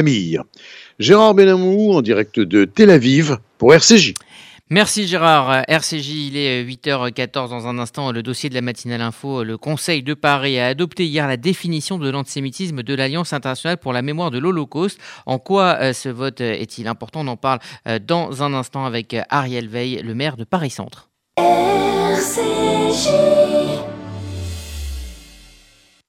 famille. Gérard Benamou en direct de Tel Aviv pour RCJ. Merci Gérard. RCJ, il est 8h14 dans un instant. Le dossier de la matinale info. Le Conseil de Paris a adopté hier la définition de l'antisémitisme de l'Alliance internationale pour la mémoire de l'Holocauste. En quoi euh, ce vote est-il important? On en parle euh, dans un instant avec Ariel Veil, le maire de Paris Centre.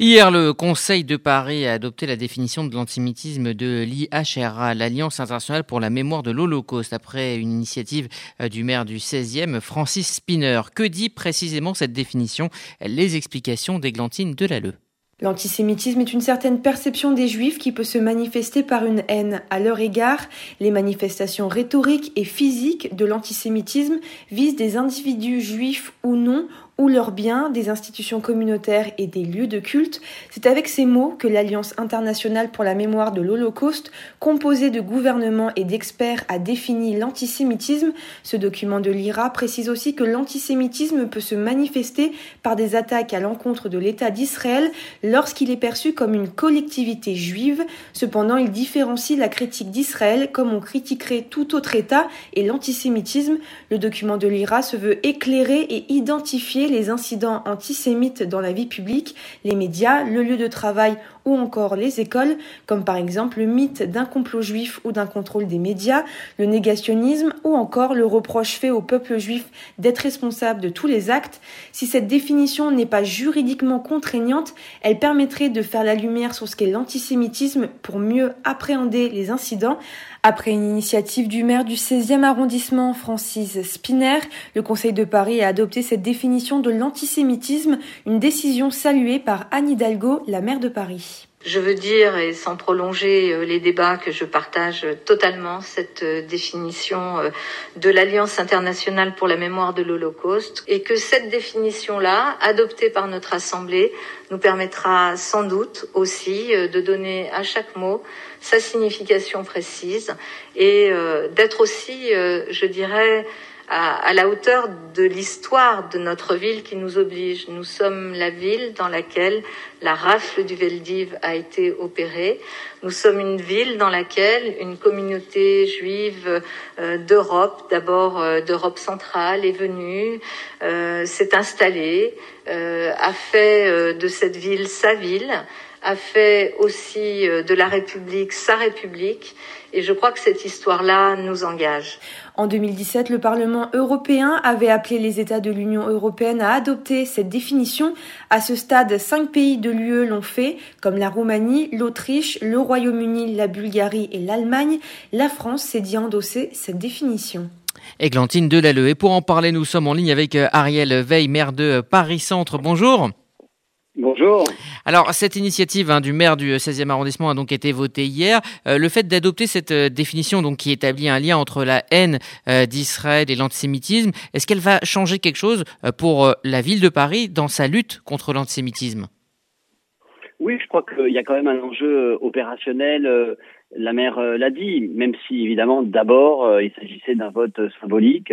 Hier, le Conseil de Paris a adopté la définition de l'antisémitisme de l'IHRA, l'Alliance internationale pour la mémoire de l'Holocauste, après une initiative euh, du maire du 16e, Francis Spinner. Que dit précisément cette définition? Les explications d'Églantine Delalleux. L'antisémitisme est une certaine perception des juifs qui peut se manifester par une haine à leur égard. Les manifestations rhétoriques et physiques de l'antisémitisme visent des individus juifs ou non ou leurs biens, des institutions communautaires et des lieux de culte. C'est avec ces mots que l'Alliance internationale pour la mémoire de l'Holocauste, composée de gouvernements et d'experts, a défini l'antisémitisme. Ce document de l'IRA précise aussi que l'antisémitisme peut se manifester par des attaques à l'encontre de l'État d'Israël lorsqu'il est perçu comme une collectivité juive. Cependant, il différencie la critique d'Israël comme on critiquerait tout autre État et l'antisémitisme. Le document de l'IRA se veut éclairer et identifier les incidents antisémites dans la vie publique, les médias, le lieu de travail ou encore les écoles, comme par exemple le mythe d'un complot juif ou d'un contrôle des médias, le négationnisme ou encore le reproche fait au peuple juif d'être responsable de tous les actes. Si cette définition n'est pas juridiquement contraignante, elle permettrait de faire la lumière sur ce qu'est l'antisémitisme pour mieux appréhender les incidents. Après une initiative du maire du 16e arrondissement, Francis Spinner, le Conseil de Paris a adopté cette définition de l'antisémitisme, une décision saluée par Anne Hidalgo, la maire de Paris. Je veux dire, et sans prolonger euh, les débats, que je partage totalement cette euh, définition euh, de l'Alliance internationale pour la mémoire de l'Holocauste et que cette définition-là, adoptée par notre Assemblée, nous permettra sans doute aussi de donner à chaque mot sa signification précise et d'être aussi, je dirais, à, la hauteur de l'histoire de notre ville qui nous oblige. Nous sommes la ville dans laquelle la rafle du Veldiv a été opérée. Nous sommes une ville dans laquelle une communauté juive euh, d'Europe, d'abord euh, d'Europe centrale, est venue, euh, s'est installée, a fait de cette ville sa ville a fait aussi de la République sa République et je crois que cette histoire-là nous engage. En 2017, le Parlement européen avait appelé les États de l'Union européenne à adopter cette définition. À ce stade, cinq pays de l'UE l'ont fait, comme la Roumanie, l'Autriche, le Royaume-Uni, la Bulgarie et l'Allemagne. La France s'est dit endosser cette définition. Églantine Delalleux. Et pour en parler, nous sommes en ligne avec euh, Ariel Veil, maire de Paris Centre. Bonjour. Bonjour. Alors, cette initiative hein, du maire du 16e arrondissement a donc été votée hier. Euh, le fait d'adopter cette euh, définition donc, qui établit un lien entre la haine euh, d'Israël et l'antisémitisme, est-ce qu'elle va changer quelque chose pour la ville de Paris dans sa lutte contre l'antisémitisme? Oui, je crois qu'il y a quand même un enjeu opérationnel. La maire l'a dit, même si évidemment d'abord il s'agissait d'un vote symbolique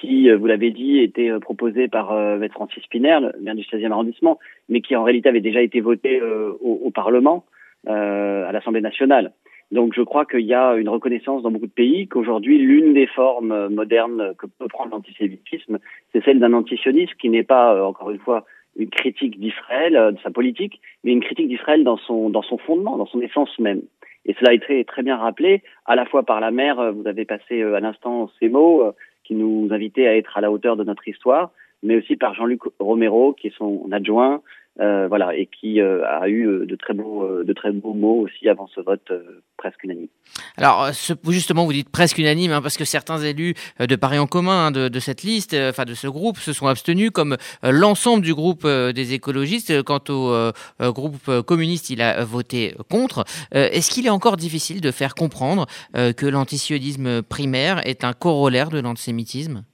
qui, euh, vous l'avez dit, était euh, proposé par euh, Maître Francis Spiner, le maire du 16e arrondissement, mais qui en réalité avait déjà été voté au, au, Parlement, à l'Assemblée nationale. Donc je crois qu'il y a une reconnaissance dans beaucoup de pays qu'aujourd'hui l'une des formes modernes que peut prendre l'antisémitisme, c'est celle d'un antisionisme qui n'est pas, encore une fois, une critique d'Israël, de sa politique, mais une critique d'Israël dans son, dans son fondement, dans son essence même. Et cela a été très bien rappelé, à la fois par la mère, vous avez passé à l'instant ces mots, qui nous invitait à être à la hauteur de notre histoire, mais aussi par Jean-Luc Romero, qui est son adjoint, euh, voilà, et qui euh, a eu euh, de très beaux, de très beaux mots aussi avant ce vote presque unanime. Alors, ce, justement, vous dites presque unanime, hein, parce que certains élus de Paris en commun hein, de, de, cette liste, enfin de ce groupe, se sont abstenus, comme l'ensemble du groupe des écologistes. Quant au groupe communiste, il a voté contre. Est-ce qu'il est encore difficile de faire comprendre que l'antisionisme primaire est un corollaire de l'antisémitisme?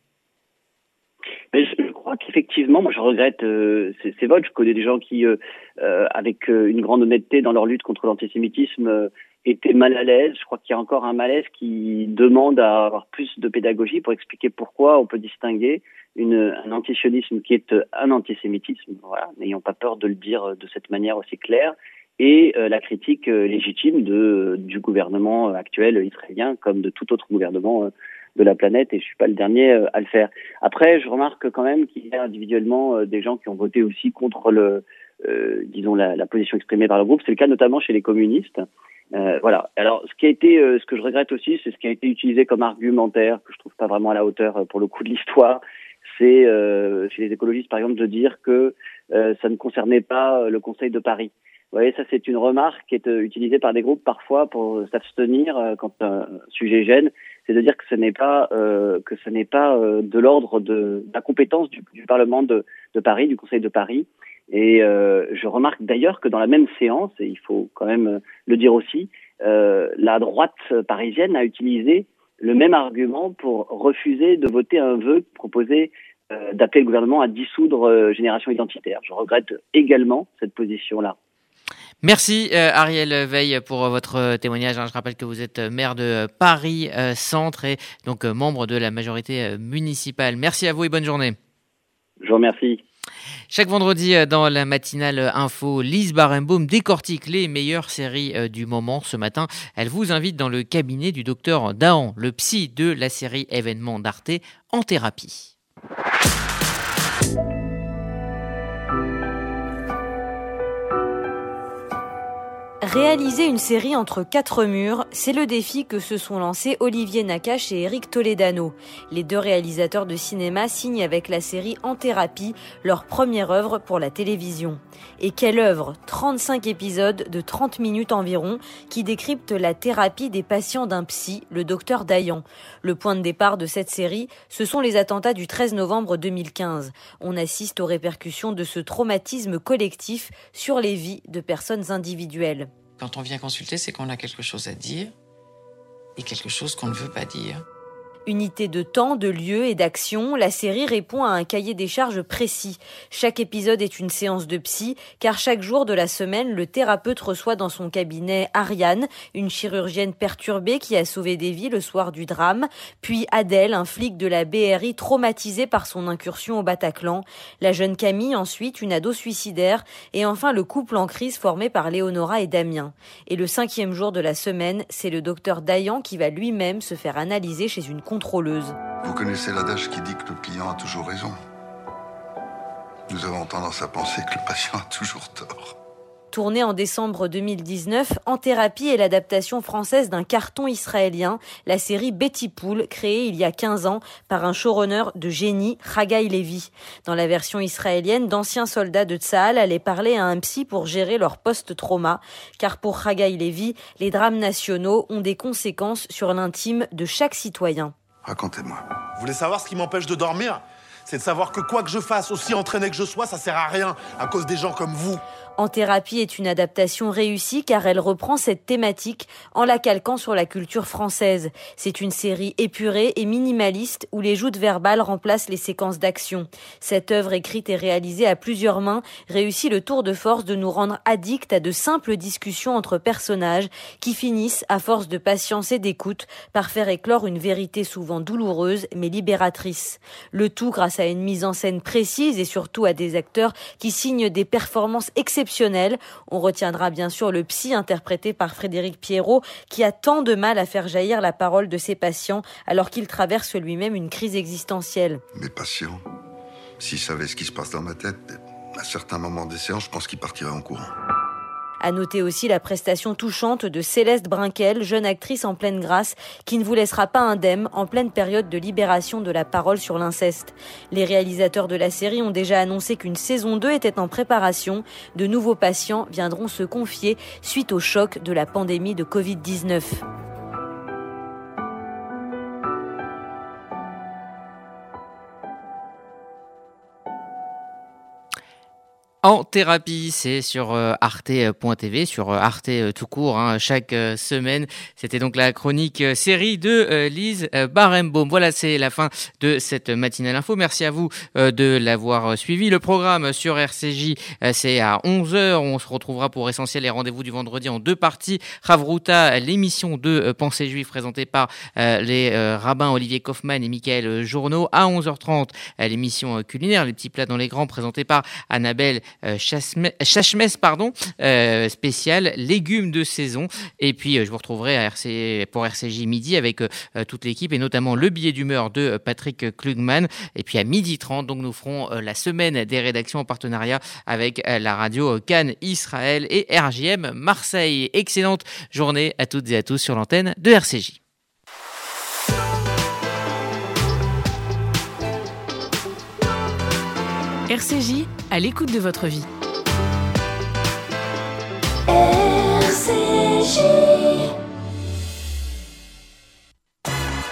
Effectivement, moi je regrette euh, ces, votes. Je connais des gens qui, euh, euh avec euh, une grande honnêteté dans leur lutte contre l'antisémitisme, euh, étaient mal à l'aise. Je crois qu'il y a encore un malaise qui demande à avoir plus de pédagogie pour expliquer pourquoi on peut distinguer une, un antisionisme qui est un antisémitisme. Voilà, n'ayons pas peur de le dire de cette manière aussi claire et la critique légitime de, du gouvernement actuel israélien comme de tout autre gouvernement de la planète et je suis pas le dernier euh, à le faire. Après, je remarque quand même qu'il y a individuellement euh, des gens qui ont voté aussi contre le, euh, disons la, la, position exprimée par le groupe. C'est le cas notamment chez les communistes. Euh, voilà. Alors, ce qui a été, ce que je regrette aussi, c'est ce qui a été utilisé comme argumentaire que je trouve pas vraiment à la hauteur pour le coup de l'histoire. C'est chez les écologistes, par exemple, de dire que ça ne concernait pas le Conseil de Paris. Vous voyez, ça c'est une remarque qui est utilisée par des groupes parfois pour s'abstenir quand un sujet gêne c'est de dire que ce n'est pas euh, que ce n'est pas euh, de l'ordre de, la compétence du, du Parlement de, Paris, du Conseil de Paris. Et euh, je remarque d'ailleurs que dans la même séance, et il faut quand même le dire aussi, euh, la droite parisienne a utilisé le même argument pour refuser de voter un vœu proposé euh, d'appeler le gouvernement à dissoudre Génération Identitaire. Je regrette également cette position-là. Merci euh, Ariel Veil pour votre témoignage. Je rappelle que vous êtes maire de Paris euh, Centre et donc euh, membre de la majorité municipale. Merci à vous et bonne journée. Je vous remercie. Chaque vendredi dans la matinale info, Lise Barenbaum décortique les meilleures séries du moment. Ce matin, elle vous invite dans le cabinet du docteur Dahan, le psy de la série événement d'Arte en thérapie. Réaliser une série entre quatre murs, c'est le défi que se sont lancés Olivier Nakache et Eric Toledano. Les deux réalisateurs de cinéma signent avec la série En thérapie leur première œuvre pour la télévision. Et quelle œuvre? 35 épisodes de 30 minutes environ qui décryptent la thérapie des patients d'un psy, le docteur Dayan. Le point de départ de cette série, ce sont les attentats du 13 novembre 2015. On assiste aux répercussions de ce traumatisme collectif sur les vies de personnes individuelles. Quand on vient consulter, c'est qu'on a quelque chose à dire et quelque chose qu'on ne veut pas dire. Unité de temps, de lieu et d'action, la série répond à un cahier des charges précis. Chaque épisode est une séance de psy, car chaque jour de la semaine, le thérapeute reçoit dans son cabinet Ariane, une chirurgienne perturbée qui a sauvé des vies le soir du drame, puis Adèle, un flic de la BRI traumatisé par son incursion au Bataclan, la jeune Camille ensuite, une ado suicidaire, et enfin le couple en crise formé par Léonora et Damien. Et le cinquième jour de la semaine, c'est le docteur Dayan qui va lui-même se faire analyser chez une contrôleuse. Vous connaissez l'adage qui dit que le client a toujours raison. Nous avons tendance à penser que le patient a toujours tort. Tourné en décembre 2019, En thérapie est l'adaptation française d'un carton israélien, la série Betty Pool, créée il y a 15 ans par un showrunner de génie, Haggai Levi. Dans la version israélienne, d'anciens soldats de Tsahal allaient parler à un psy pour gérer leur post-trauma, car pour Haggai Levi, les drames nationaux ont des conséquences sur l'intime de chaque citoyen. Racontez-moi. Vous voulez savoir ce qui m'empêche de dormir? C'est de savoir que quoi que je fasse, aussi entraîné que je sois, ça sert à rien à cause des gens comme vous. En thérapie est une adaptation réussie car elle reprend cette thématique en la calquant sur la culture française. C'est une série épurée et minimaliste où les joutes verbales remplacent les séquences d'action. Cette œuvre écrite et réalisée à plusieurs mains réussit le tour de force de nous rendre addicts à de simples discussions entre personnages qui finissent, à force de patience et d'écoute, par faire éclore une vérité souvent douloureuse mais libératrice. Le tout grâce à une mise en scène précise et surtout à des acteurs qui signent des performances exceptionnelles on retiendra bien sûr le psy interprété par Frédéric Pierrot qui a tant de mal à faire jaillir la parole de ses patients alors qu'il traverse lui-même une crise existentielle. Mes patients, s'ils savaient ce qui se passe dans ma tête, à certains moments des séances, je pense qu'ils partiraient en courant. À noter aussi la prestation touchante de Céleste Brinquel, jeune actrice en pleine grâce, qui ne vous laissera pas indemne en pleine période de libération de la parole sur l'inceste. Les réalisateurs de la série ont déjà annoncé qu'une saison 2 était en préparation. De nouveaux patients viendront se confier suite au choc de la pandémie de Covid-19. En thérapie. C'est sur euh, arte.tv, sur euh, Arte euh, tout court, hein, chaque semaine. C'était donc la chronique série de Lise Barenbaum. Voilà, c'est la fin de cette matinale info. Merci à vous de l'avoir suivi. Le programme sur RCJ, c'est à 11h. On se retrouvera pour Essentiel et rendez-vous du vendredi en deux parties. Ravruta, l'émission de Pensée juive présentée par les rabbins Olivier Kaufmann et Michael Journeau. À 11h30, l'émission culinaire, les petits plats dans les grands, présentée par Annabelle euh, Chachmes, pardon, euh, spécial légumes de saison. Et puis euh, je vous retrouverai à pour RCJ midi avec toute l'équipe et notamment le billet d'humeur de Patrick Klugman. Et puis à midi 30, donc nous ferons la semaine des rédactions en partenariat avec la radio Cannes Israël et RJM Marseille. Excellente journée à toutes et à tous sur l'antenne de RCJ. RCJ, à l'écoute de votre vie.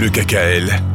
Le KKL,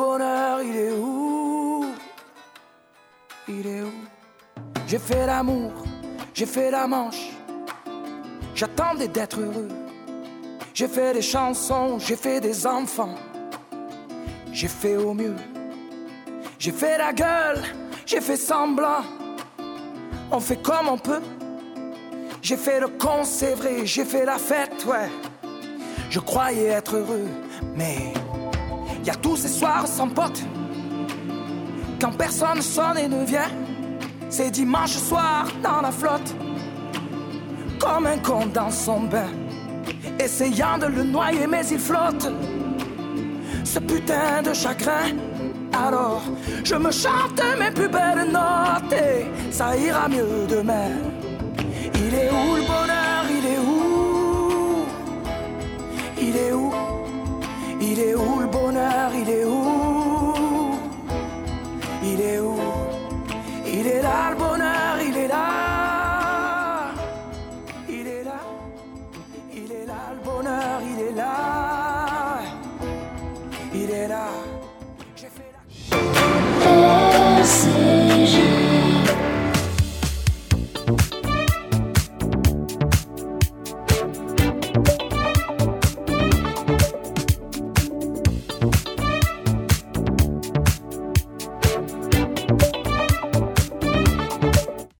bonheur Il est où? Il est où? J'ai fait l'amour, j'ai fait la manche. J'attendais d'être heureux. J'ai fait des chansons, j'ai fait des enfants. J'ai fait au mieux. J'ai fait la gueule, j'ai fait semblant. On fait comme on peut. J'ai fait le con, c'est vrai, j'ai fait la fête, ouais. Je croyais être heureux, mais y a tous ces soirs sans pote. Quand personne sonne et ne vient, c'est dimanche soir dans la flotte. Comme un con dans son bain, essayant de le noyer, mais il flotte. Ce putain de chagrin. Alors, je me chante mes plus belles notes et ça ira mieux demain. Il est où le bonheur? Il est où? Il est où? arrivé où